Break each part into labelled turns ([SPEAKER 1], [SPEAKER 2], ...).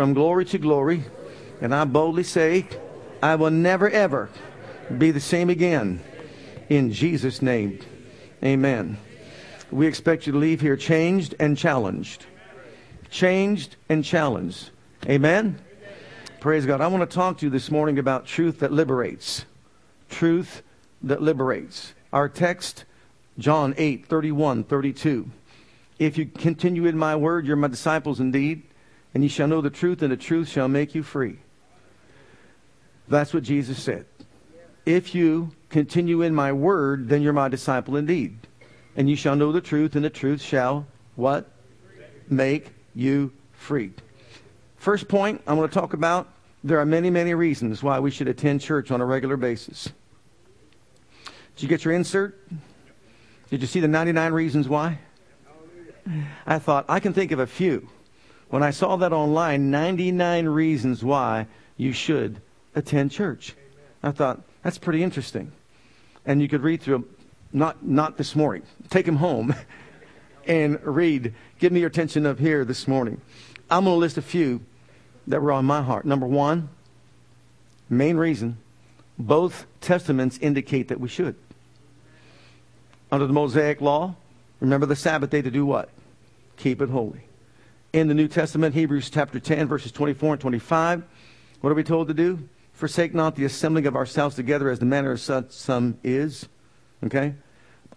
[SPEAKER 1] from glory to glory. And I boldly say, I will never, ever be the same again. In Jesus' name, amen. We expect you to leave here changed and challenged. Changed and challenged. Amen? Praise God. I want to talk to you this morning about truth that liberates. Truth that liberates. Our text, John 8, 31, 32. If you continue in my word, you're my disciples indeed and ye shall know the truth, and the truth shall make you free. That's what Jesus said. If you continue in my word, then you're my disciple indeed. And you shall know the truth, and the truth shall what? Make you free. First point I'm going to talk about there are many, many reasons why we should attend church on a regular basis. Did you get your insert? Did you see the 99 reasons why? I thought I can think of a few. When I saw that online, 99 reasons why you should attend church. I thought, that's pretty interesting. And you could read through them, not, not this morning. Take them home and read. Give me your attention up here this morning. I'm going to list a few that were on my heart. Number one, main reason, both testaments indicate that we should. Under the Mosaic law, remember the Sabbath day to do what? Keep it holy in the New Testament, Hebrews chapter 10, verses 24 and 25. What are we told to do? Forsake not the assembling of ourselves together as the manner of such some is. Okay?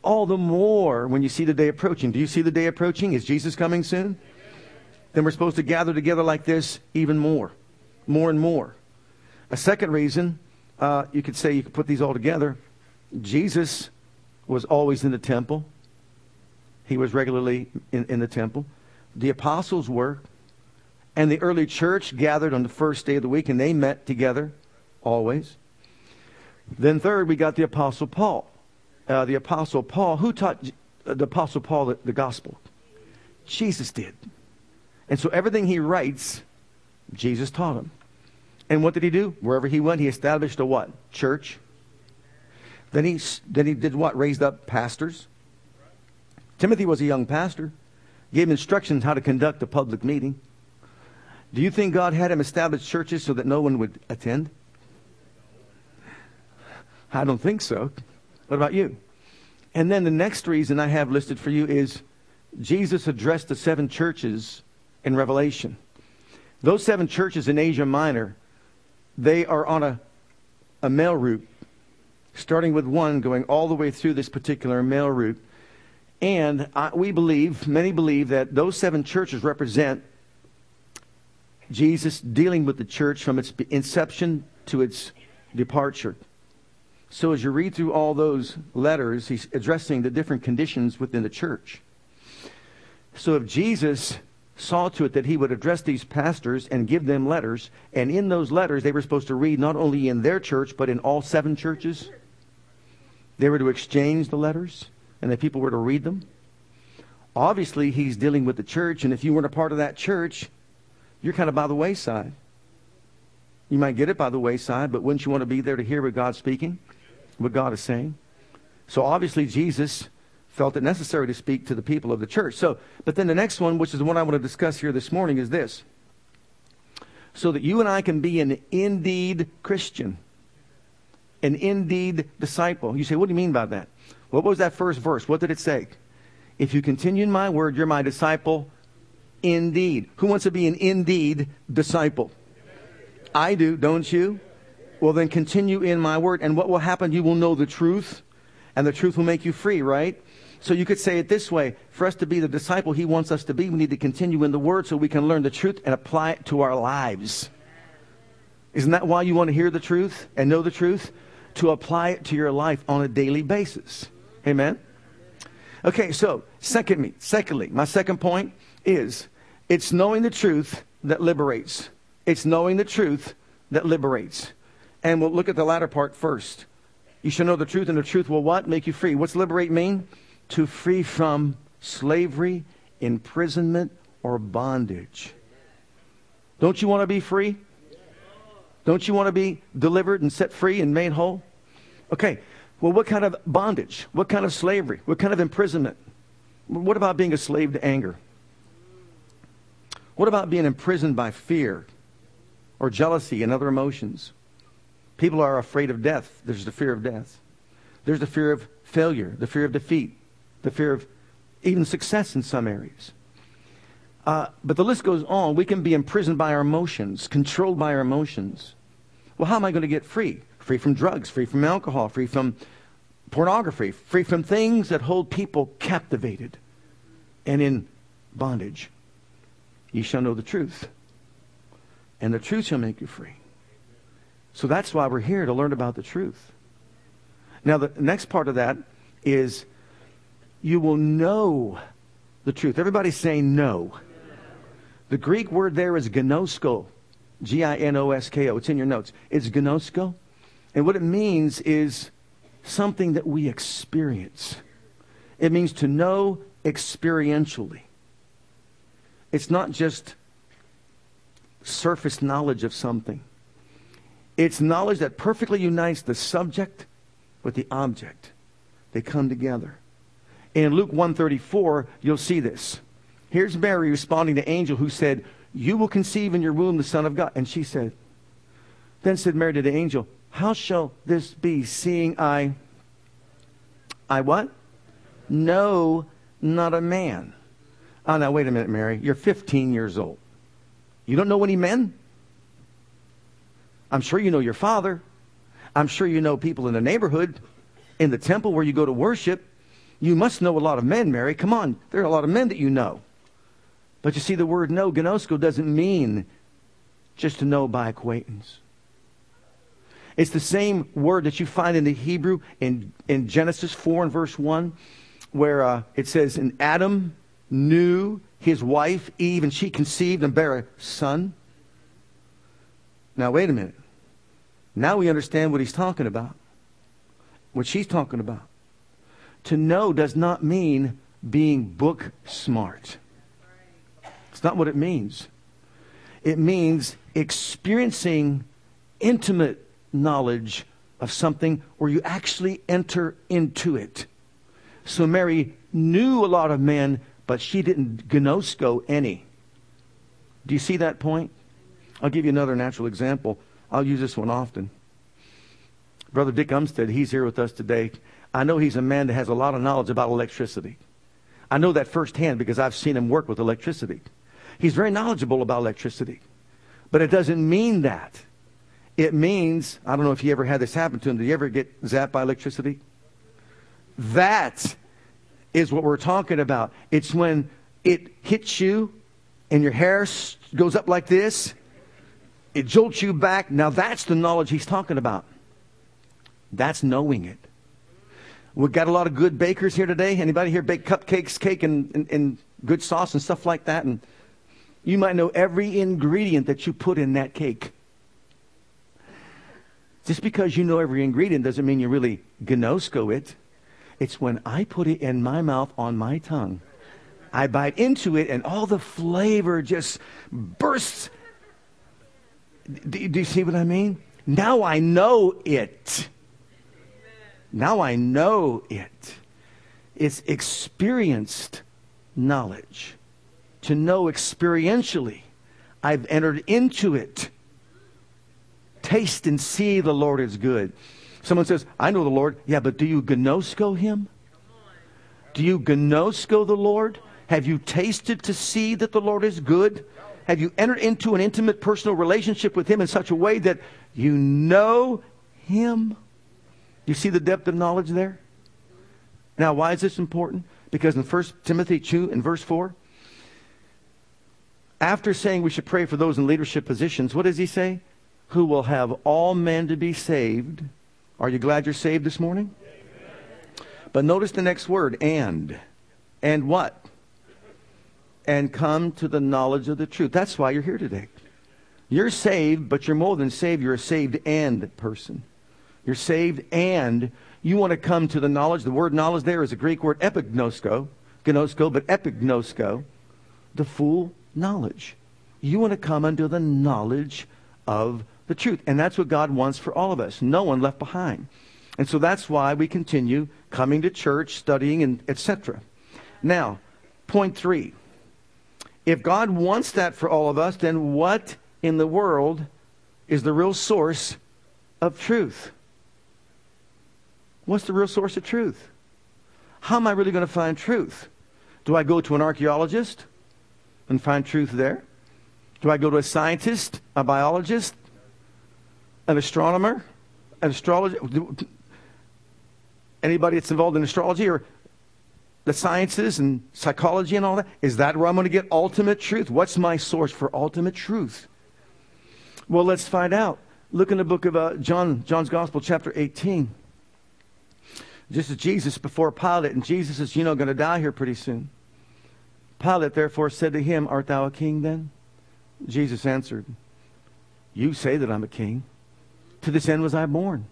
[SPEAKER 1] All the more when you see the day approaching. Do you see the day approaching? Is Jesus coming soon? Then we're supposed to gather together like this even more. More and more. A second reason, uh, you could say you could put these all together. Jesus was always in the temple. He was regularly in, in the temple the apostles were, and the early church gathered on the first day of the week, and they met together always. Then, third, we got the apostle Paul. Uh, the apostle Paul, who taught uh, the apostle Paul the, the gospel? Jesus did. And so everything he writes, Jesus taught him. And what did he do? Wherever he went, he established a what? Church. Then he, then he did what? Raised up pastors. Timothy was a young pastor gave instructions how to conduct a public meeting. Do you think God had him establish churches so that no one would attend? I don't think so. What about you? And then the next reason I have listed for you is Jesus addressed the seven churches in Revelation. Those seven churches in Asia Minor, they are on a, a mail route, starting with one, going all the way through this particular mail route. And I, we believe, many believe, that those seven churches represent Jesus dealing with the church from its inception to its departure. So as you read through all those letters, he's addressing the different conditions within the church. So if Jesus saw to it that he would address these pastors and give them letters, and in those letters they were supposed to read not only in their church, but in all seven churches, they were to exchange the letters and that people were to read them. Obviously, he's dealing with the church, and if you weren't a part of that church, you're kind of by the wayside. You might get it by the wayside, but wouldn't you want to be there to hear what God's speaking, what God is saying? So obviously, Jesus felt it necessary to speak to the people of the church. So, but then the next one, which is the one I want to discuss here this morning, is this. So that you and I can be an indeed Christian, an indeed disciple. You say, what do you mean by that? What was that first verse? What did it say? If you continue in my word, you're my disciple indeed. Who wants to be an indeed disciple? I do, don't you? Well, then continue in my word. And what will happen? You will know the truth, and the truth will make you free, right? So you could say it this way for us to be the disciple he wants us to be, we need to continue in the word so we can learn the truth and apply it to our lives. Isn't that why you want to hear the truth and know the truth? To apply it to your life on a daily basis. Amen? Okay, so secondly, secondly, my second point is it's knowing the truth that liberates. It's knowing the truth that liberates. And we'll look at the latter part first. You shall know the truth, and the truth will what? Make you free. What's liberate mean? To free from slavery, imprisonment, or bondage. Don't you want to be free? Don't you want to be delivered and set free and made whole? Okay, well, what kind of bondage? What kind of slavery? What kind of imprisonment? What about being a slave to anger? What about being imprisoned by fear or jealousy and other emotions? People are afraid of death. There's the fear of death. There's the fear of failure, the fear of defeat, the fear of even success in some areas. Uh, but the list goes on. We can be imprisoned by our emotions, controlled by our emotions. Well, how am I going to get free? Free from drugs, free from alcohol, free from pornography, free from things that hold people captivated and in bondage. Ye shall know the truth, and the truth shall make you free. So that's why we're here to learn about the truth. Now, the next part of that is you will know the truth. Everybody's saying no. The Greek word there is ginosko. G I N O S K O. It's in your notes. It's ginosko. And what it means is something that we experience. It means to know experientially. It's not just surface knowledge of something. It's knowledge that perfectly unites the subject with the object. They come together. In Luke 134, you'll see this. Here's Mary responding to angel who said, You will conceive in your womb the Son of God. And she said, Then said Mary to the angel, How shall this be, seeing I, I what? Know not a man. Oh, now wait a minute, Mary. You're 15 years old. You don't know any men? I'm sure you know your father. I'm sure you know people in the neighborhood, in the temple where you go to worship. You must know a lot of men, Mary. Come on. There are a lot of men that you know. But you see, the word know, ginosko, doesn't mean just to know by acquaintance. It's the same word that you find in the Hebrew in, in Genesis 4 and verse 1, where uh, it says, And Adam knew his wife Eve, and she conceived and bare a son. Now, wait a minute. Now we understand what he's talking about, what she's talking about. To know does not mean being book smart. It's not what it means. It means experiencing intimate knowledge of something where you actually enter into it. So Mary knew a lot of men, but she didn't ginosko any. Do you see that point? I'll give you another natural example. I'll use this one often. Brother Dick Umstead, he's here with us today. I know he's a man that has a lot of knowledge about electricity. I know that firsthand because I've seen him work with electricity. He's very knowledgeable about electricity. But it doesn't mean that. It means, I don't know if you ever had this happen to him. Did you ever get zapped by electricity? That is what we're talking about. It's when it hits you and your hair goes up like this, it jolts you back. Now that's the knowledge he's talking about. That's knowing it. We've got a lot of good bakers here today. Anybody here bake cupcakes, cake, and, and, and good sauce and stuff like that? And you might know every ingredient that you put in that cake. Just because you know every ingredient doesn't mean you really ginosko it. It's when I put it in my mouth on my tongue. I bite into it and all the flavor just bursts. Do, do you see what I mean? Now I know it. Now I know it. It's experienced knowledge to know experientially. I've entered into it. Taste and see the Lord is good. Someone says, I know the Lord. Yeah, but do you ginosko him? Do you ginosko the Lord? Have you tasted to see that the Lord is good? Have you entered into an intimate personal relationship with Him in such a way that you know Him? You see the depth of knowledge there? Now, why is this important? Because in 1 Timothy 2 and verse 4, after saying we should pray for those in leadership positions, what does he say? Who will have all men to be saved. Are you glad you're saved this morning? But notice the next word, and. And what? And come to the knowledge of the truth. That's why you're here today. You're saved, but you're more than saved. You're a saved and person. You're saved and you want to come to the knowledge. The word knowledge there is a Greek word epignosko, ginosko, but epignosko, the full knowledge. You want to come unto the knowledge of the truth. And that's what God wants for all of us. No one left behind. And so that's why we continue coming to church, studying, and etc. Now, point three. If God wants that for all of us, then what in the world is the real source of truth? What's the real source of truth? How am I really going to find truth? Do I go to an archaeologist and find truth there? Do I go to a scientist, a biologist, an astronomer, an astrologer? Anybody that's involved in astrology or the sciences and psychology and all that? Is that where I'm going to get ultimate truth? What's my source for ultimate truth? Well, let's find out. Look in the book of uh, John, John's Gospel, chapter 18. Just as Jesus before Pilate, and Jesus is, you know, going to die here pretty soon. Pilate therefore said to him, Art thou a king then? Jesus answered, You say that I'm a king. To this end was I born.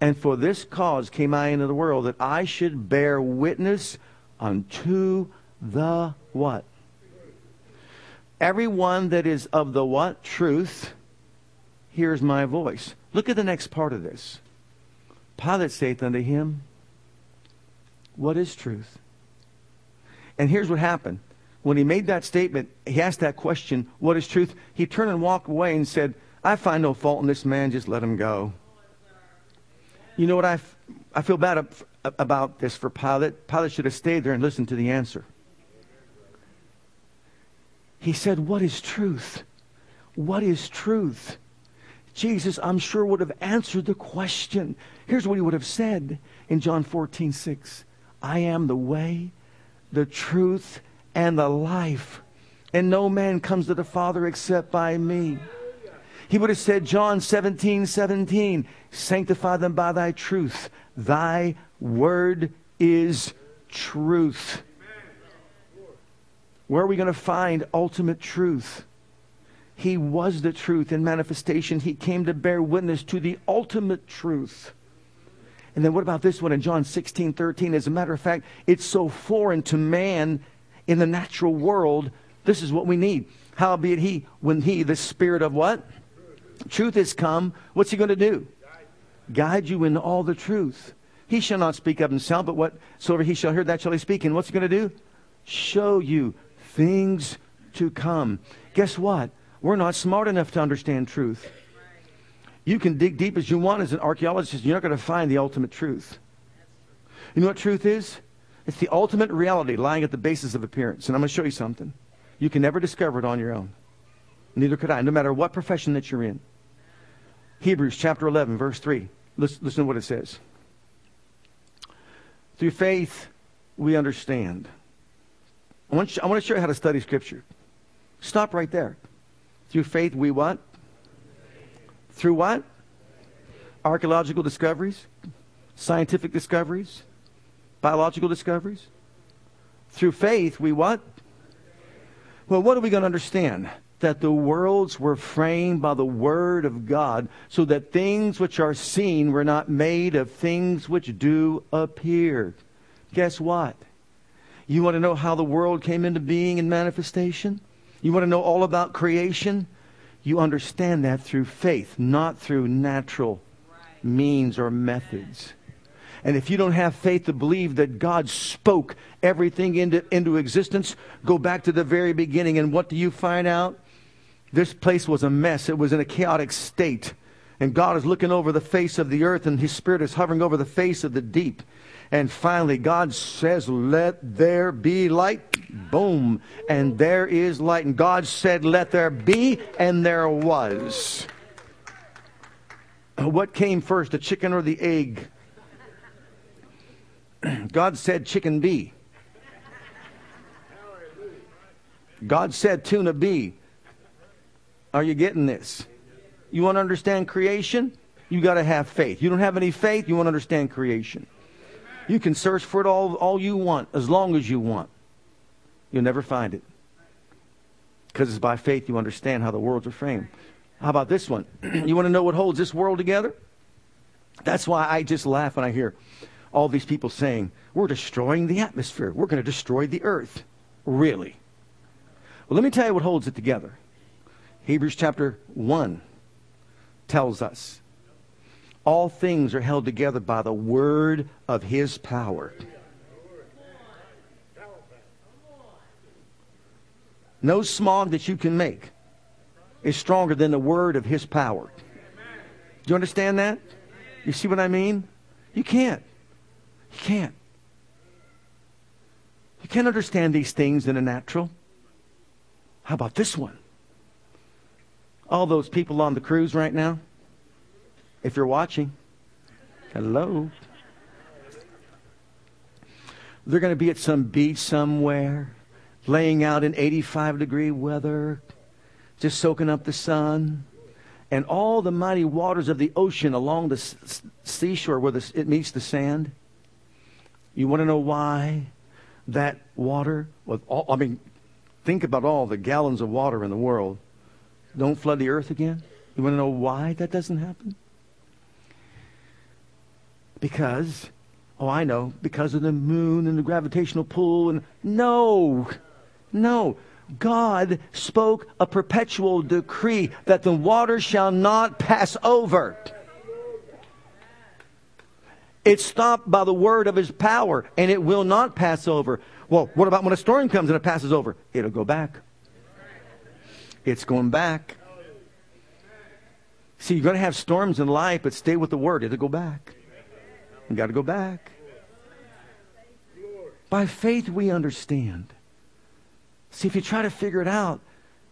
[SPEAKER 1] And for this cause came I into the world, that I should bear witness unto the what? Everyone that is of the what? Truth hears my voice. Look at the next part of this. Pilate saith unto him, What is truth? And here's what happened. When he made that statement, he asked that question, What is truth? He turned and walked away and said, I find no fault in this man, just let him go. You know what I, f- I feel bad about this for Pilate? Pilate should have stayed there and listened to the answer. He said, What is truth? What is truth? Jesus, I'm sure, would have answered the question. Here's what he would have said in John 14, 6. I am the way, the truth, and the life. And no man comes to the Father except by me. He would have said, John 17, 17, sanctify them by thy truth. Thy word is truth. Where are we going to find ultimate truth? He was the truth in manifestation. He came to bear witness to the ultimate truth. And then what about this one in John 16, 13? As a matter of fact, it's so foreign to man in the natural world. This is what we need. Howbeit he, when he, the spirit of what? Truth has come, what's he going to do? Guide you in all the truth. He shall not speak of himself, but whatsoever he shall hear, that shall he speak. And what's he going to do? Show you things to come. Guess what? We're not smart enough to understand truth. You can dig deep as you want as an archaeologist, you're not going to find the ultimate truth. You know what truth is? It's the ultimate reality lying at the basis of appearance. And I'm going to show you something. You can never discover it on your own. Neither could I, no matter what profession that you're in. Hebrews chapter 11, verse 3. Listen, listen to what it says. Through faith, we understand. I want, you, I want to show you how to study Scripture. Stop right there. Through faith, we what? Through what? Archaeological discoveries, scientific discoveries, biological discoveries. Through faith, we what? Well, what are we going to understand? That the worlds were framed by the Word of God, so that things which are seen were not made of things which do appear. Guess what? You want to know how the world came into being and manifestation? You want to know all about creation? You understand that through faith, not through natural means or methods. And if you don't have faith to believe that God spoke everything into, into existence, go back to the very beginning. And what do you find out? This place was a mess. It was in a chaotic state. And God is looking over the face of the earth, and His Spirit is hovering over the face of the deep. And finally, God says, Let there be light. Boom. And there is light. And God said, Let there be, and there was. Uh, what came first, the chicken or the egg? God said, Chicken be. God said, Tuna be. Are you getting this? You want to understand creation? You got to have faith. You don't have any faith, you want to understand creation. You can search for it all, all you want, as long as you want. You'll never find it. Because it's by faith you understand how the worlds are framed. How about this one? you want to know what holds this world together? That's why I just laugh when I hear all these people saying, We're destroying the atmosphere. We're going to destroy the earth. Really? Well, let me tell you what holds it together. Hebrews chapter 1 tells us all things are held together by the word of his power. No smog that you can make is stronger than the word of his power. Do you understand that? You see what I mean? You can't. You can't. You can't understand these things in the natural. How about this one? All those people on the cruise right now, if you're watching, hello. They're going to be at some beach somewhere, laying out in 85 degree weather, just soaking up the sun. And all the mighty waters of the ocean along the s- seashore where the, it meets the sand. You want to know why that water, with all, I mean, think about all the gallons of water in the world, don't flood the earth again? You want to know why that doesn't happen? Because, oh, I know, because of the moon and the gravitational pull. And no, no. God spoke a perpetual decree that the water shall not pass over. It's stopped by the word of his power, and it will not pass over. Well, what about when a storm comes and it passes over? It'll go back. It's going back. See, you're going to have storms in life, but stay with the word. It'll go back. You got to go back. By faith, we understand. See, if you try to figure it out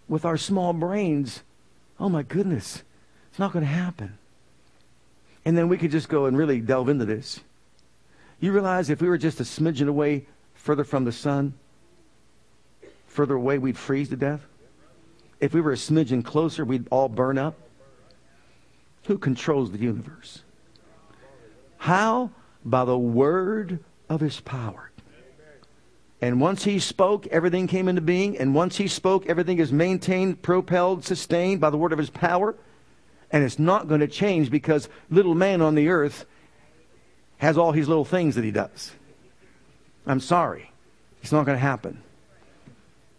[SPEAKER 1] with our small brains, oh my goodness, it's not going to happen. And then we could just go and really delve into this. You realize if we were just a smidgen away further from the sun, further away, we'd freeze to death? If we were a smidgen closer, we'd all burn up? Who controls the universe? How? By the word of his power. And once he spoke, everything came into being. And once he spoke, everything is maintained, propelled, sustained by the word of his power. And it's not going to change because little man on the earth has all his little things that he does. I'm sorry. It's not going to happen.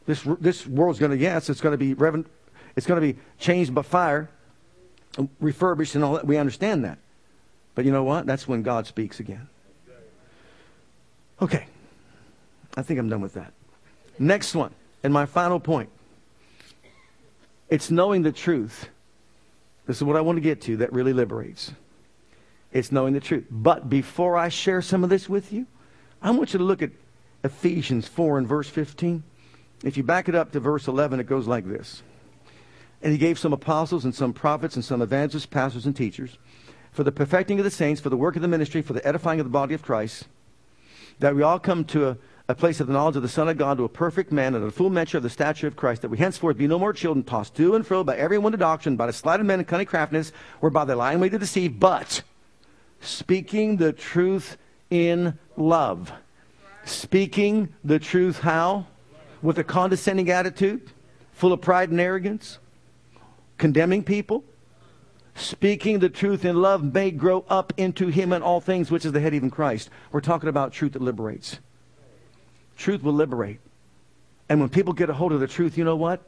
[SPEAKER 1] This, this world's going to, yes, it's going to be, reven- it's going to be changed by fire, refurbished, and all that. We understand that. But you know what? That's when God speaks again. Okay. I think I'm done with that. Next one, and my final point. It's knowing the truth. This is what I want to get to that really liberates. It's knowing the truth. But before I share some of this with you, I want you to look at Ephesians 4 and verse 15. If you back it up to verse 11, it goes like this. And he gave some apostles and some prophets and some evangelists, pastors, and teachers for the perfecting of the saints, for the work of the ministry, for the edifying of the body of Christ, that we all come to a a place of the knowledge of the Son of God to a perfect man and a full measure of the stature of Christ, that we henceforth be no more children tossed to and fro by every wind of doctrine, by the sleight of men and cunning craftiness, whereby they lie in wait to deceive, but speaking the truth in love. Speaking the truth how? With a condescending attitude, full of pride and arrogance, condemning people. Speaking the truth in love may grow up into him in all things, which is the head, even Christ. We're talking about truth that liberates. Truth will liberate. And when people get a hold of the truth, you know what?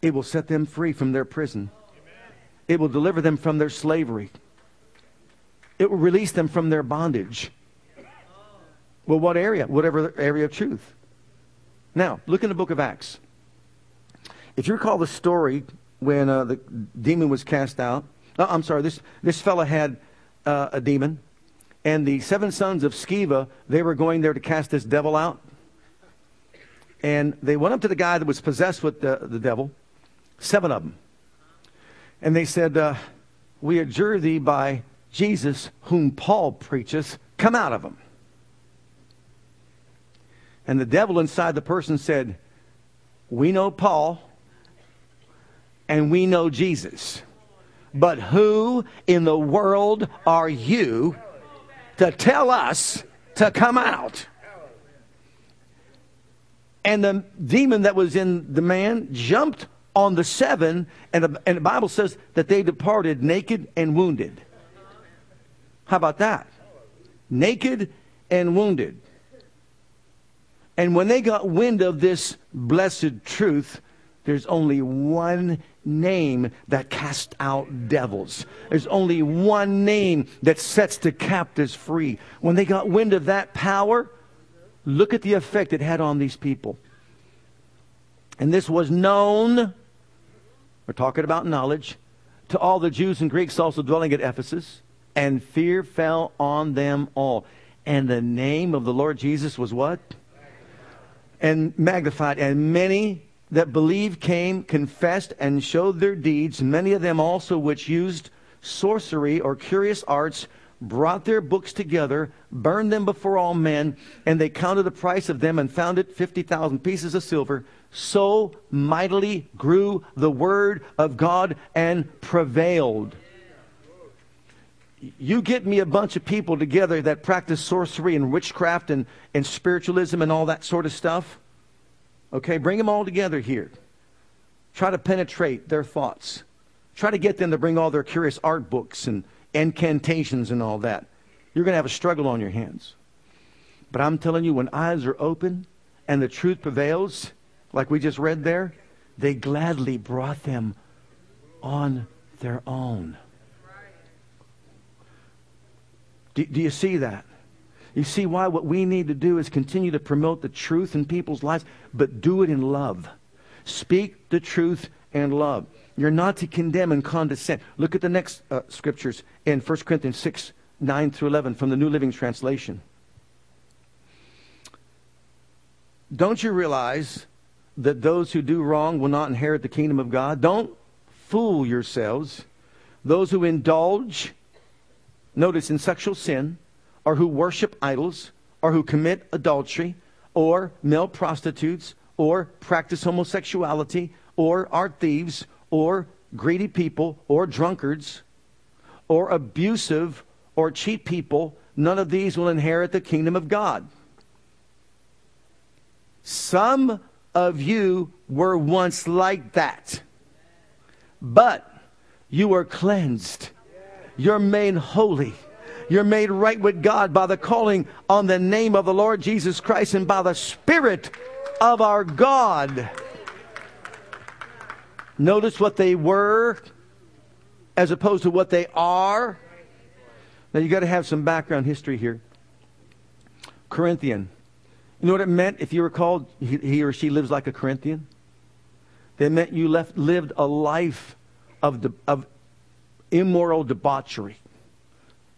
[SPEAKER 1] It will set them free from their prison. It will deliver them from their slavery. It will release them from their bondage. Well, what area? Whatever area of truth. Now, look in the book of Acts. If you recall the story when uh, the demon was cast out Uh, I'm sorry, this, this fella had uh, a demon, and the seven sons of Sceva, they were going there to cast this devil out. And they went up to the guy that was possessed with the, the devil, seven of them. And they said, uh, We adjure thee by Jesus, whom Paul preaches, come out of him. And the devil inside the person said, We know Paul and we know Jesus. But who in the world are you to tell us to come out? And the demon that was in the man jumped on the seven, and the, and the Bible says that they departed naked and wounded. How about that? Naked and wounded. And when they got wind of this blessed truth, there's only one name that casts out devils. There's only one name that sets the captives free. When they got wind of that power, look at the effect it had on these people. And this was known, we're talking about knowledge, to all the Jews and Greeks also dwelling at Ephesus, and fear fell on them all. And the name of the Lord Jesus was what? And magnified. And many that believed came, confessed, and showed their deeds. Many of them also which used sorcery or curious arts brought their books together, burned them before all men, and they counted the price of them and found it 50,000 pieces of silver. So mightily grew the word of God and prevailed. You get me a bunch of people together that practice sorcery and witchcraft and, and spiritualism and all that sort of stuff Okay, bring them all together here. Try to penetrate their thoughts. Try to get them to bring all their curious art books and incantations and all that. You're going to have a struggle on your hands. But I'm telling you, when eyes are open and the truth prevails, like we just read there, they gladly brought them on their own. Do, do you see that? You see why what we need to do is continue to promote the truth in people's lives, but do it in love. Speak the truth and love. You're not to condemn and condescend. Look at the next uh, scriptures in 1 Corinthians 6, 9 through 11 from the New Living Translation. Don't you realize that those who do wrong will not inherit the kingdom of God? Don't fool yourselves. Those who indulge, notice, in sexual sin, or who worship idols, or who commit adultery, or male prostitutes, or practice homosexuality, or are thieves, or greedy people, or drunkards, or abusive, or cheat people, none of these will inherit the kingdom of God. Some of you were once like that, but you were cleansed. You're made holy you're made right with God by the calling on the name of the Lord Jesus Christ and by the Spirit of our God. Notice what they were as opposed to what they are. Now you got to have some background history here. Corinthian. You know what it meant if you were called he, he or she lives like a Corinthian? It meant you left, lived a life of, de, of immoral debauchery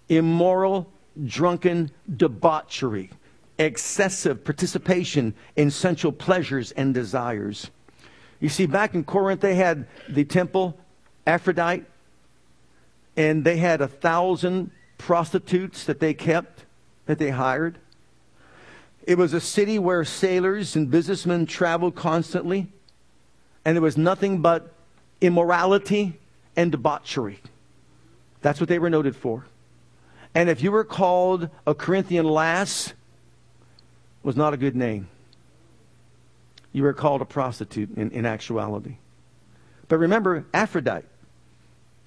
[SPEAKER 1] immoral, drunken debauchery, excessive participation in sensual pleasures and desires. You see, back in Corinth, they had the temple, Aphrodite, and they had a thousand prostitutes that they kept, that they hired. It was a city where sailors and businessmen traveled constantly, and there was nothing but immorality and debauchery. That's what they were noted for. And if you were called a Corinthian lass, was not a good name. You were called a prostitute in, in actuality. But remember, Aphrodite,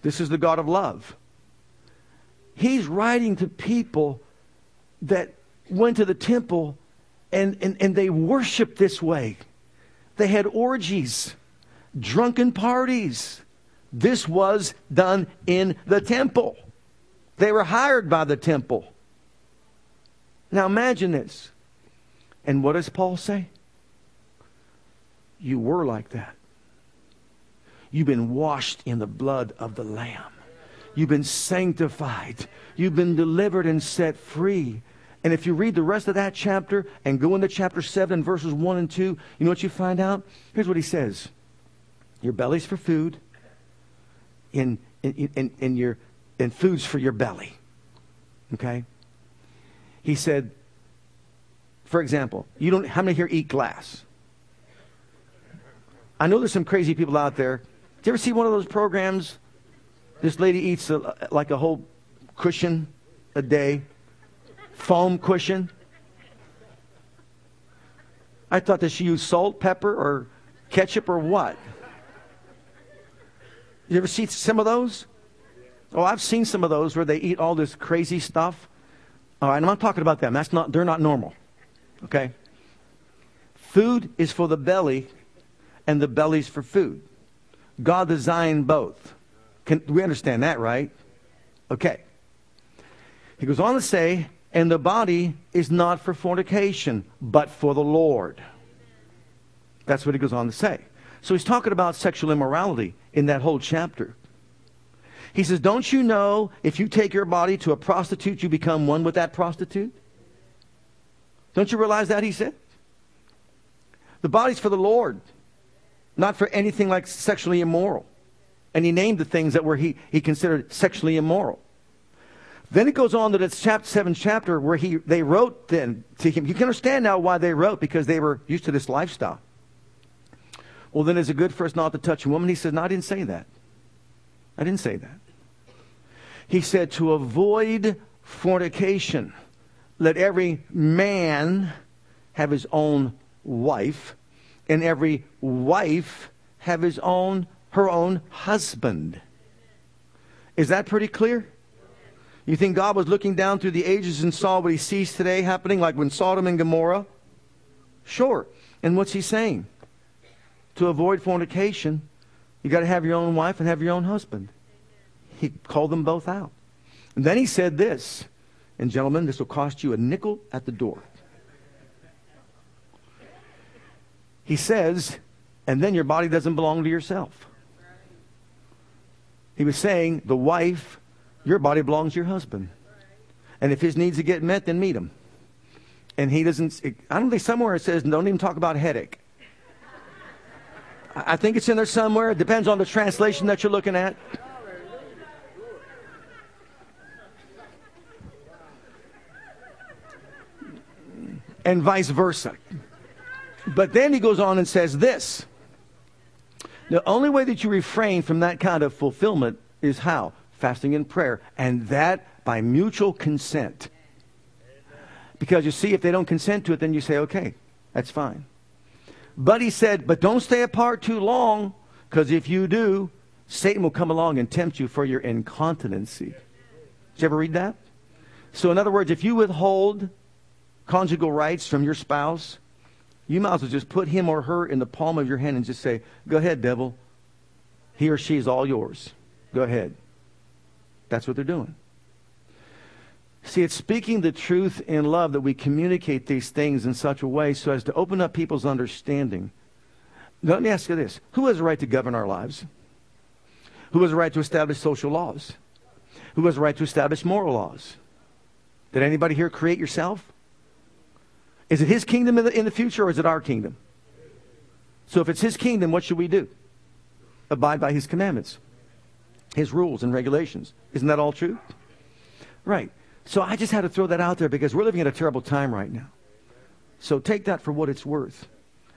[SPEAKER 1] this is the God of love. He's writing to people that went to the temple and, and, and they worshiped this way. They had orgies, drunken parties. This was done in the temple. They were hired by the temple. Now imagine this. And what does Paul say? You were like that. You've been washed in the blood of the Lamb. You've been sanctified. You've been delivered and set free. And if you read the rest of that chapter and go into chapter 7, verses 1 and 2, you know what you find out? Here's what he says Your belly's for food, and, and, and, and, your, and food's for your belly. Okay? He said, for example, you don't, how many here eat glass? I know there's some crazy people out there. Did you ever see one of those programs? This lady eats a, like a whole cushion a day, foam cushion. I thought that she used salt, pepper, or ketchup, or what? You ever see some of those? Oh, I've seen some of those where they eat all this crazy stuff. All right, I'm not talking about them. That's not, they're not normal. Okay? Food is for the belly, and the belly's for food. God designed both. Can, we understand that, right? Okay. He goes on to say, and the body is not for fornication, but for the Lord. That's what he goes on to say. So he's talking about sexual immorality in that whole chapter. He says, Don't you know if you take your body to a prostitute, you become one with that prostitute? Don't you realize that? He said. The body's for the Lord, not for anything like sexually immoral. And he named the things that were he, he considered sexually immoral. Then it goes on to this chapter seven chapter where he they wrote then to him. You can understand now why they wrote because they were used to this lifestyle. Well, then is it good for us not to touch a woman? He said, No, I didn't say that. I didn't say that. He said to avoid fornication. Let every man have his own wife, and every wife have his own her own husband. Is that pretty clear? You think God was looking down through the ages and saw what he sees today happening, like when Sodom and Gomorrah? Sure. And what's he saying? To avoid fornication, you got to have your own wife and have your own husband. He called them both out. And then he said this, and gentlemen, this will cost you a nickel at the door. He says, and then your body doesn't belong to yourself. He was saying, the wife, your body belongs to your husband. And if his needs are getting met, then meet him. And he doesn't, I don't think somewhere it says, don't even talk about headache. I think it's in there somewhere. It depends on the translation that you're looking at. And vice versa. But then he goes on and says this the only way that you refrain from that kind of fulfillment is how? Fasting and prayer. And that by mutual consent. Because you see, if they don't consent to it, then you say, okay, that's fine. But he said, but don't stay apart too long, because if you do, Satan will come along and tempt you for your incontinency. Did you ever read that? So, in other words, if you withhold conjugal rights from your spouse, you might as well just put him or her in the palm of your hand and just say, Go ahead, devil. He or she is all yours. Go ahead. That's what they're doing. See, it's speaking the truth in love that we communicate these things in such a way so as to open up people's understanding. Let me ask you this Who has a right to govern our lives? Who has a right to establish social laws? Who has a right to establish moral laws? Did anybody here create yourself? Is it his kingdom in the, in the future or is it our kingdom? So if it's his kingdom, what should we do? Abide by his commandments, his rules and regulations. Isn't that all true? Right. So I just had to throw that out there because we're living in a terrible time right now. So take that for what it's worth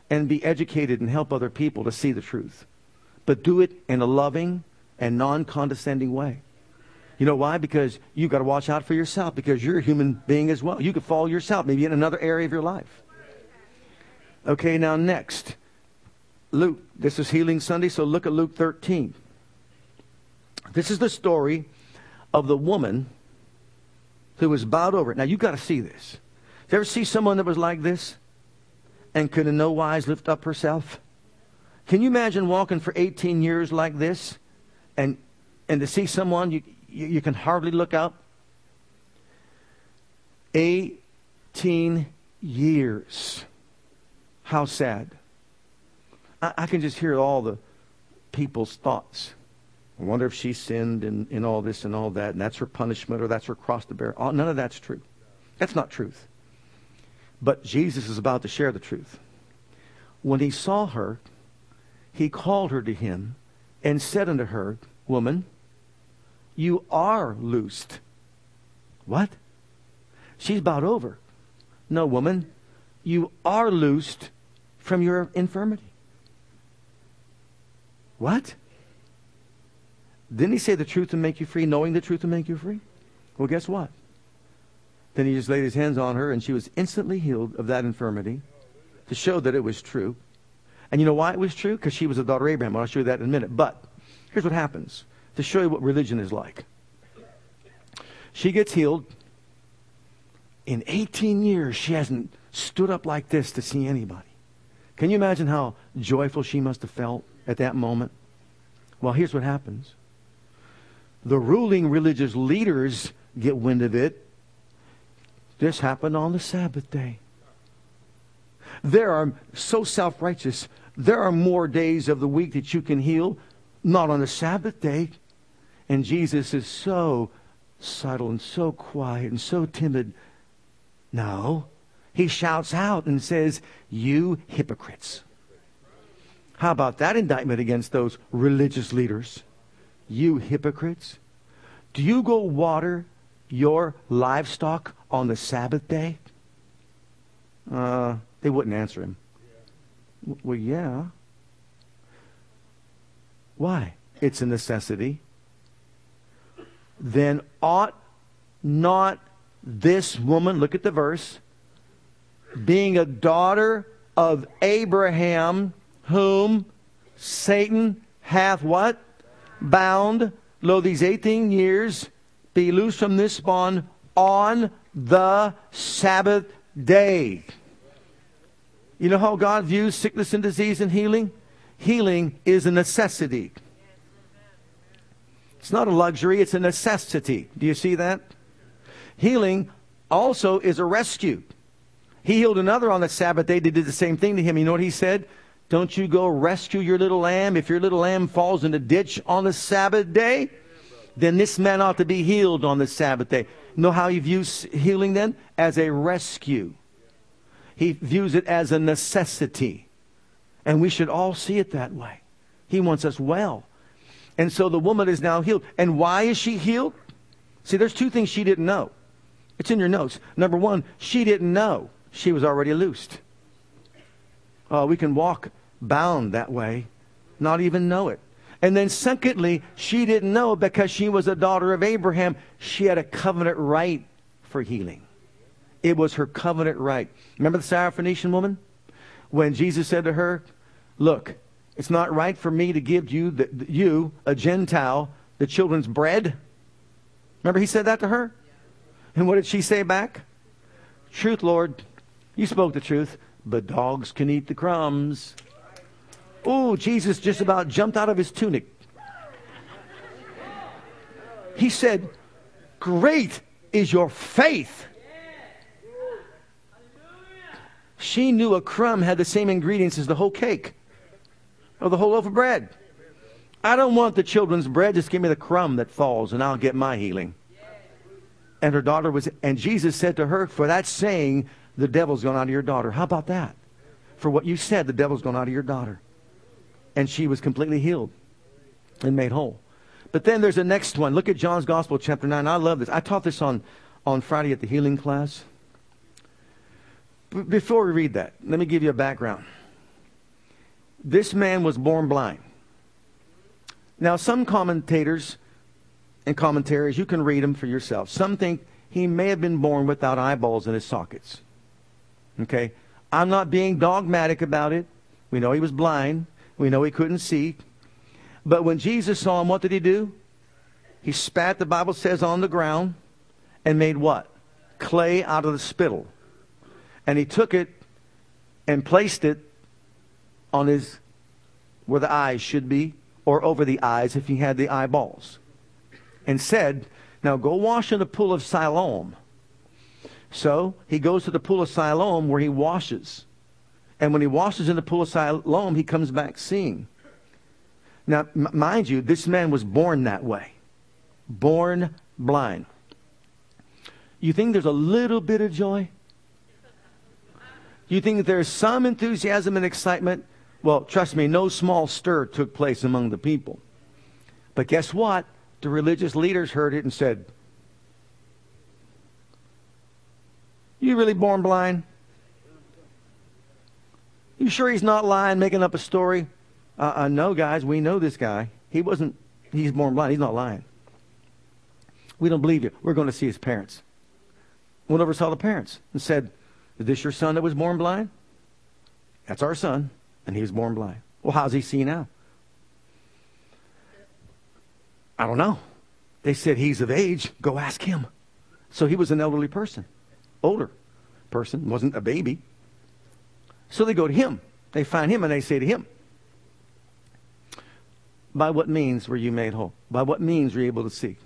[SPEAKER 1] and be educated and help other people to see the truth. But do it in a loving and non condescending way. You know why? Because you've got to watch out for yourself because you're a human being as well. You could fall yourself, maybe in another area of your life. Okay, now next. Luke. This is Healing Sunday, so look at Luke 13. This is the story of the woman who was bowed over. Now, you've got to see this. Did you ever see someone that was like this and could in no wise lift up herself? Can you imagine walking for 18 years like this and, and to see someone, you, you, you can hardly look up. 18 years. How sad. I, I can just hear all the people's thoughts. I wonder if she sinned in, in all this and all that, and that's her punishment or that's her cross to bear. Oh, none of that's true. That's not truth. But Jesus is about to share the truth. When he saw her, he called her to him and said unto her, Woman, you are loosed. What? She's about over. No, woman, you are loosed from your infirmity. What? Didn't he say the truth will make you free, knowing the truth will make you free? Well, guess what? Then he just laid his hands on her, and she was instantly healed of that infirmity to show that it was true. And you know why it was true? Because she was a daughter of Abraham. I'll show you that in a minute. But here's what happens to show you what religion is like. She gets healed. In 18 years, she hasn't stood up like this to see anybody. Can you imagine how joyful she must have felt at that moment? Well, here's what happens the ruling religious leaders get wind of it. This happened on the Sabbath day. There are so self righteous. There are more days of the week that you can heal, not on the Sabbath day. And Jesus is so subtle and so quiet and so timid. No. He shouts out and says, You hypocrites. How about that indictment against those religious leaders? You hypocrites. Do you go water your livestock on the Sabbath day? Uh, they wouldn't answer him. Well, yeah. Why? It's a necessity. Then ought not this woman, look at the verse, being a daughter of Abraham, whom Satan hath what? Bound, lo, these 18 years, be loosed from this bond on the Sabbath day. You know how God views sickness and disease and healing? Healing is a necessity. It's not a luxury, it's a necessity. Do you see that? Healing also is a rescue. He healed another on the Sabbath day They did the same thing to him. You know what he said? Don't you go rescue your little lamb. If your little lamb falls in a ditch on the Sabbath day, then this man ought to be healed on the Sabbath day. Know how he views healing then? As a rescue. He views it as a necessity. And we should all see it that way. He wants us well. And so the woman is now healed. And why is she healed? See, there's two things she didn't know. It's in your notes. Number one, she didn't know she was already loosed. Uh, we can walk bound that way, not even know it. And then, secondly, she didn't know because she was a daughter of Abraham, she had a covenant right for healing. It was her covenant right. Remember the Syrophoenician woman? When Jesus said to her, Look, it's not right for me to give you, the, you a Gentile, the children's bread. Remember he said that to her? And what did she say back? Truth, Lord. You spoke the truth, but dogs can eat the crumbs. Oh, Jesus just about jumped out of his tunic. He said, Great is your faith. She knew a crumb had the same ingredients as the whole cake or the whole loaf of bread. I don't want the children's bread. Just give me the crumb that falls and I'll get my healing. And her daughter was, and Jesus said to her, For that saying, the devil's gone out of your daughter. How about that? For what you said, the devil's gone out of your daughter and she was completely healed and made whole. But then there's a next one. Look at John's Gospel, chapter 9. I love this. I taught this on, on Friday at the healing class. B- before we read that, let me give you a background. This man was born blind. Now, some commentators and commentaries, you can read them for yourself. Some think he may have been born without eyeballs in his sockets. Okay? I'm not being dogmatic about it. We know he was blind. We know he couldn't see. But when Jesus saw him, what did he do? He spat, the Bible says, on the ground and made what? Clay out of the spittle. And he took it and placed it on his, where the eyes should be, or over the eyes if he had the eyeballs. And said, Now go wash in the pool of Siloam. So he goes to the pool of Siloam where he washes. And when he washes in the pool of Siloam, he comes back seeing. Now, m- mind you, this man was born that way, born blind. You think there's a little bit of joy? You think there's some enthusiasm and excitement? Well, trust me, no small stir took place among the people. But guess what? The religious leaders heard it and said, You really born blind? You sure he's not lying, making up a story? Uh, uh, no, guys, we know this guy. He wasn't, he's born blind. He's not lying. We don't believe you. We're going to see his parents. Went over saw the parents and said, Is this your son that was born blind? That's our son, and he was born blind. Well, how's he see now? I don't know. They said he's of age. Go ask him. So he was an elderly person, older person, wasn't a baby. So they go to him. They find him and they say to him, By what means were you made whole? By what means were you able to see?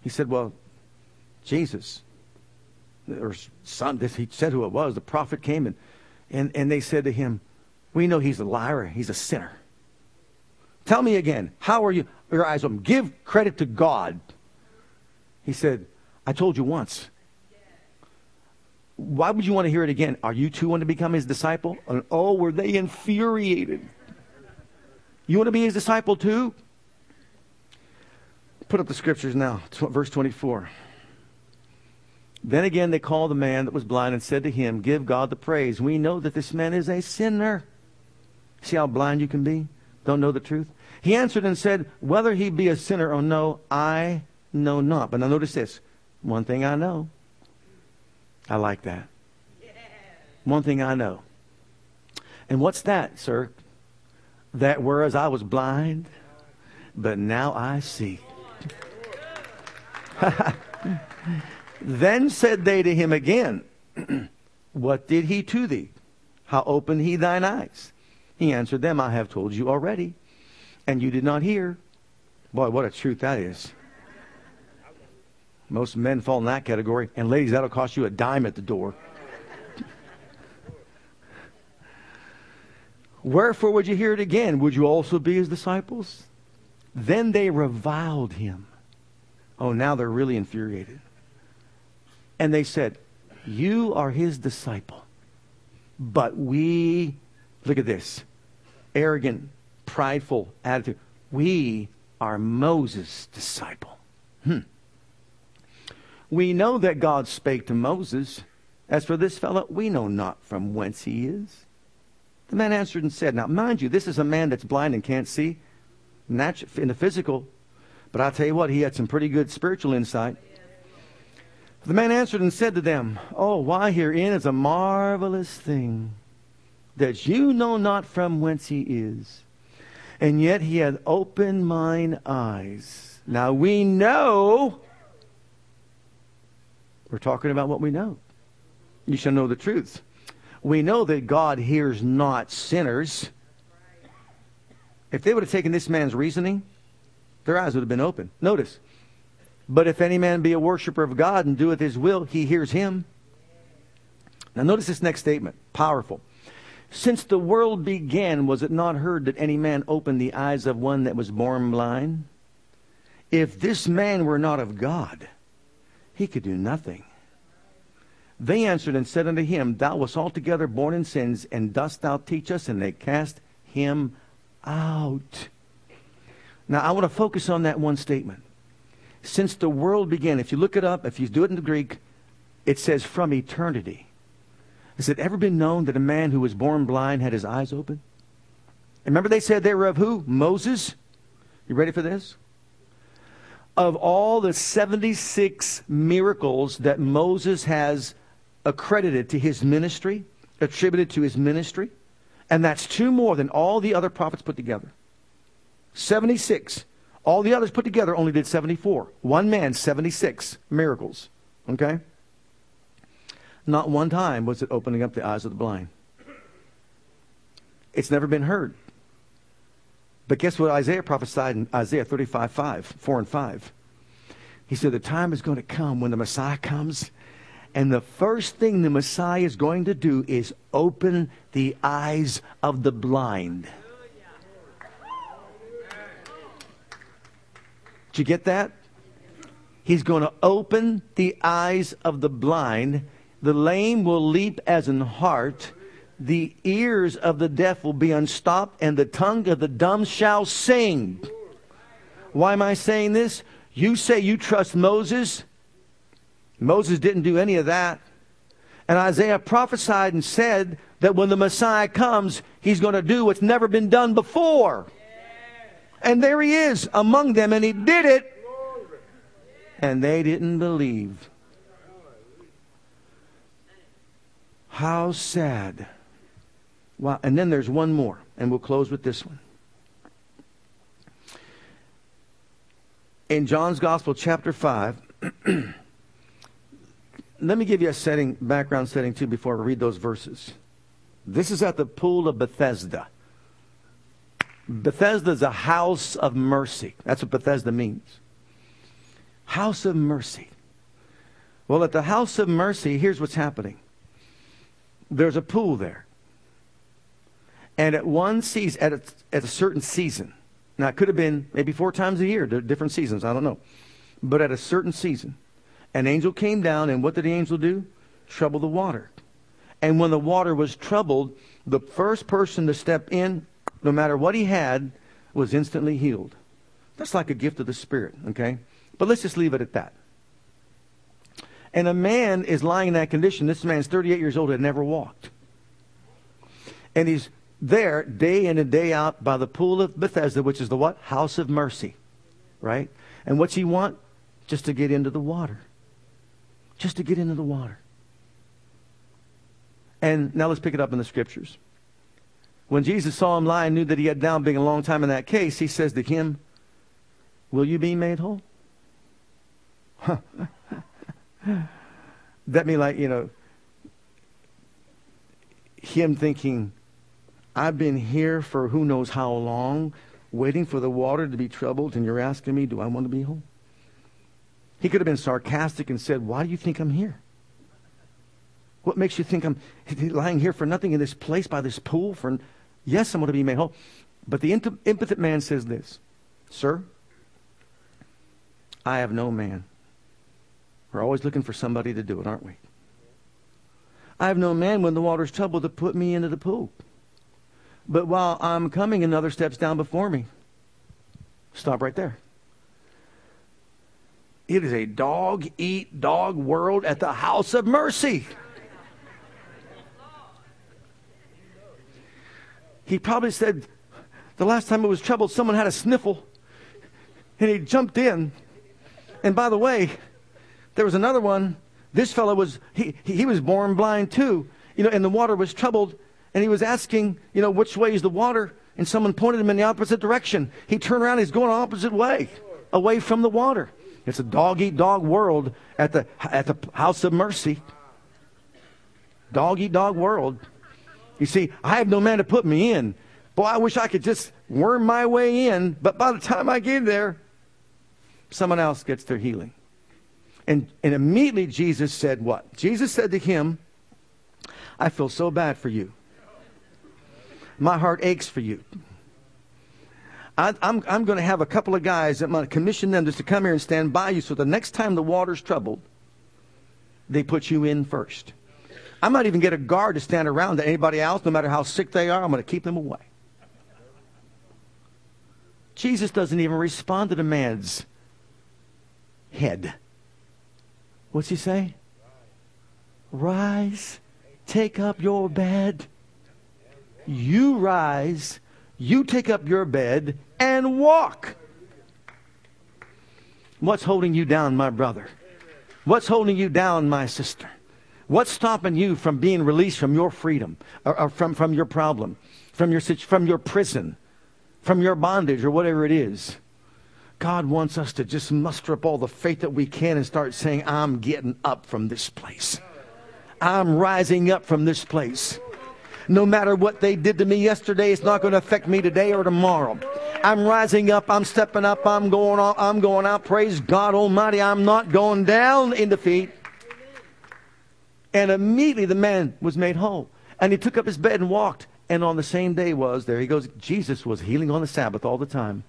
[SPEAKER 1] He said, Well, Jesus, or son, this, he said who it was. The prophet came and, and, and they said to him, We know he's a liar, he's a sinner. Tell me again, how are you? Your eyes open. Give credit to God. He said, I told you once why would you want to hear it again? Are you too want to become his disciple? And, oh, were they infuriated? You want to be his disciple too? Put up the scriptures now, verse 24. Then again they called the man that was blind and said to him, Give God the praise. We know that this man is a sinner. See how blind you can be? Don't know the truth? He answered and said, Whether he be a sinner or no, I know not. But now notice this. One thing I know I like that. One thing I know. And what's that, sir? That whereas I was blind, but now I see. then said they to him again, What did he to thee? How opened he thine eyes? He answered them, I have told you already, and you did not hear. Boy, what a truth that is. Most men fall in that category. And ladies, that'll cost you a dime at the door. Wherefore would you hear it again? Would you also be his disciples? Then they reviled him. Oh, now they're really infuriated. And they said, You are his disciple. But we, look at this, arrogant, prideful attitude. We are Moses' disciple. Hmm. We know that God spake to Moses. As for this fellow, we know not from whence he is. The man answered and said, Now, mind you, this is a man that's blind and can't see in the physical, but I'll tell you what, he had some pretty good spiritual insight. The man answered and said to them, Oh, why herein is a marvelous thing, that you know not from whence he is. And yet he hath opened mine eyes. Now we know we're talking about what we know. You shall know the truth. We know that God hears not sinners. If they would have taken this man's reasoning, their eyes would have been open. Notice. But if any man be a worshiper of God and doeth his will, he hears him. Now notice this next statement. Powerful. Since the world began, was it not heard that any man opened the eyes of one that was born blind? If this man were not of God, he could do nothing. They answered and said unto him, Thou wast altogether born in sins, and dost thou teach us? And they cast him out. Now, I want to focus on that one statement. Since the world began, if you look it up, if you do it in the Greek, it says from eternity. Has it ever been known that a man who was born blind had his eyes open? Remember they said they were of who? Moses? You ready for this? Of all the 76 miracles that Moses has accredited to his ministry, attributed to his ministry, and that's two more than all the other prophets put together. 76. All the others put together only did 74. One man, 76 miracles. Okay? Not one time was it opening up the eyes of the blind. It's never been heard. But guess what Isaiah prophesied in Isaiah 35 5, 4 and 5? He said, The time is going to come when the Messiah comes, and the first thing the Messiah is going to do is open the eyes of the blind. Did you get that? He's going to open the eyes of the blind. The lame will leap as an hart. The ears of the deaf will be unstopped, and the tongue of the dumb shall sing. Why am I saying this? You say you trust Moses. Moses didn't do any of that. And Isaiah prophesied and said that when the Messiah comes, he's going to do what's never been done before. And there he is among them, and he did it. And they didn't believe. How sad. And then there's one more, and we'll close with this one. In John's Gospel, chapter 5, let me give you a setting, background setting too, before I read those verses. This is at the pool of Bethesda. Bethesda is a house of mercy. That's what Bethesda means. House of mercy. Well, at the house of mercy, here's what's happening. There's a pool there. And at one season, at a, at a certain season, now it could have been maybe four times a year, different seasons, I don't know. But at a certain season, an angel came down, and what did the angel do? Trouble the water. And when the water was troubled, the first person to step in, no matter what he had, was instantly healed. That's like a gift of the Spirit, okay? But let's just leave it at that. And a man is lying in that condition. This man's 38 years old, had never walked. And he's there day in and day out by the pool of Bethesda, which is the what? House of mercy, right? And what's he want? Just to get into the water. Just to get into the water. And now let's pick it up in the scriptures. When Jesus saw him and knew that he had now been a long time in that case, he says to him, Will you be made whole? that mean like, you know, him thinking, I've been here for who knows how long, waiting for the water to be troubled, and you're asking me, do I want to be whole? He could have been sarcastic and said, Why do you think I'm here? What makes you think I'm lying here for nothing in this place by this pool? For yes, I'm going to be made whole. But the impotent man says this, Sir, I have no man. We're always looking for somebody to do it, aren't we? I have no man when the water's troubled to put me into the pool. But while I'm coming, another steps down before me. Stop right there. It is a dog eat dog world at the house of mercy. He probably said, the last time it was troubled, someone had a sniffle and he jumped in. And by the way, there was another one. This fellow was, he, he was born blind too. You know, and the water was troubled and he was asking, you know, which way is the water? And someone pointed him in the opposite direction. He turned around, he's going the opposite way, away from the water. It's a dog eat dog world at the, at the house of mercy. Dog eat dog world. You see, I have no man to put me in. Boy, I wish I could just worm my way in, but by the time I get there, someone else gets their healing. And, and immediately Jesus said, What? Jesus said to him, I feel so bad for you. My heart aches for you. I, I'm, I'm going to have a couple of guys, that I'm going to commission them just to come here and stand by you so the next time the water's troubled, they put you in first. I might even get a guard to stand around to anybody else, no matter how sick they are, I'm going to keep them away. Jesus doesn't even respond to the man's head. What's he say? Rise, take up your bed. You rise, you take up your bed, and walk. What's holding you down, my brother? What's holding you down, my sister? What's stopping you from being released from your freedom, or, or from, from your problem, from your, from your prison, from your bondage, or whatever it is? God wants us to just muster up all the faith that we can and start saying, I'm getting up from this place. I'm rising up from this place. No matter what they did to me yesterday, it's not going to affect me today or tomorrow. I'm rising up. I'm stepping up. I'm going on. I'm going out. Praise God Almighty. I'm not going down in defeat. And immediately the man was made whole. And he took up his bed and walked. And on the same day was, there he goes, Jesus was healing on the Sabbath all the time.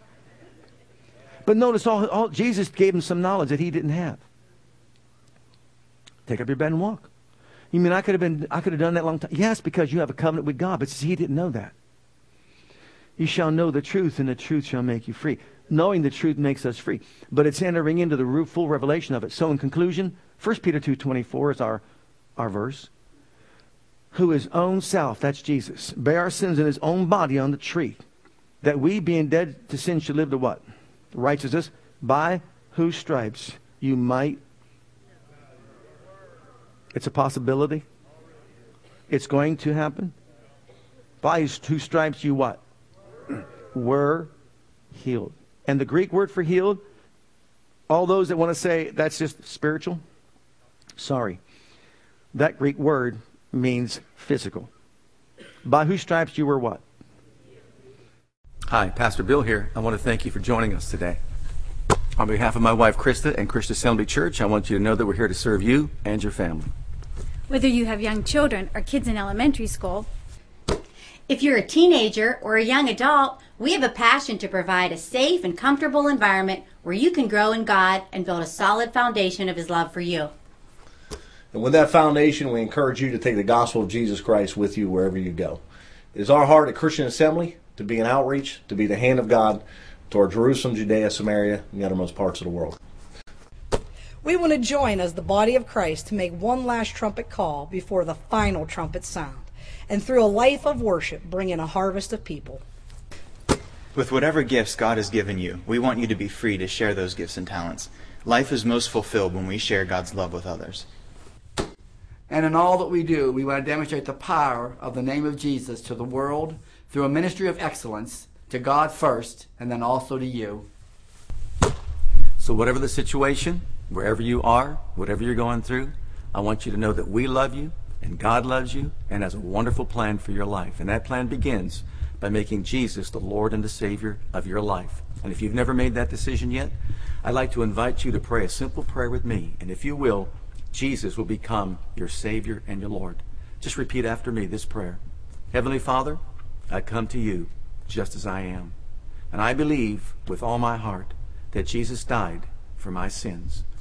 [SPEAKER 2] But notice all, all Jesus gave him some knowledge that he didn't have. Take up your bed and walk. You mean I could have been I could have done that long time? Yes, because you have a covenant with God, but see, he didn't know that. You shall know the truth, and the truth shall make you free. Knowing the truth makes us free. But it's entering into the full revelation of it. So in conclusion, 1 Peter 2.24 is our, our verse. Who his own self, that's Jesus, bear our sins in his own body on the tree. That we, being dead to sin, should live to what? Righteousness. By whose stripes you might. It's a possibility. It's going to happen. By whose stripes you what? Were healed. And the Greek word for healed, all those that want to say that's just spiritual, sorry. That Greek word means physical. By whose stripes you were what?
[SPEAKER 1] Hi, Pastor Bill here. I want to thank you for joining us today. On behalf of my wife Krista and Christian Assembly Church, I want you to know that we're here to serve you and your family.
[SPEAKER 3] Whether you have young children or kids in elementary school,
[SPEAKER 4] if you're a teenager or a young adult, we have a passion to provide a safe and comfortable environment where you can grow in God and build a solid foundation of His love for you.
[SPEAKER 5] And with that foundation, we encourage you to take the gospel of Jesus Christ with you wherever you go. It is our heart at Christian Assembly to be an outreach, to be the hand of God toward Jerusalem, Judea, Samaria, and the uttermost parts of the world.
[SPEAKER 6] We want to join as the body of Christ to make one last trumpet call before the final trumpet sound and through a life of worship bring in a harvest of people.
[SPEAKER 7] With whatever gifts God has given you, we want you to be free to share those gifts and talents. Life is most fulfilled when we share God's love with others.
[SPEAKER 8] And in all that we do, we want to demonstrate the power of the name of Jesus to the world through a ministry of excellence to God first and then also to you.
[SPEAKER 1] So, whatever the situation, wherever you are, whatever you're going through, I want you to know that we love you and God loves you and has a wonderful plan for your life. And that plan begins by making Jesus the Lord and the Savior of your life. And if you've never made that decision yet, I'd like to invite you to pray a simple prayer with me. And if you will, Jesus will become your Savior and your Lord. Just repeat after me this prayer Heavenly Father, I come to you just as I am. And I believe with all my heart that Jesus died for my sins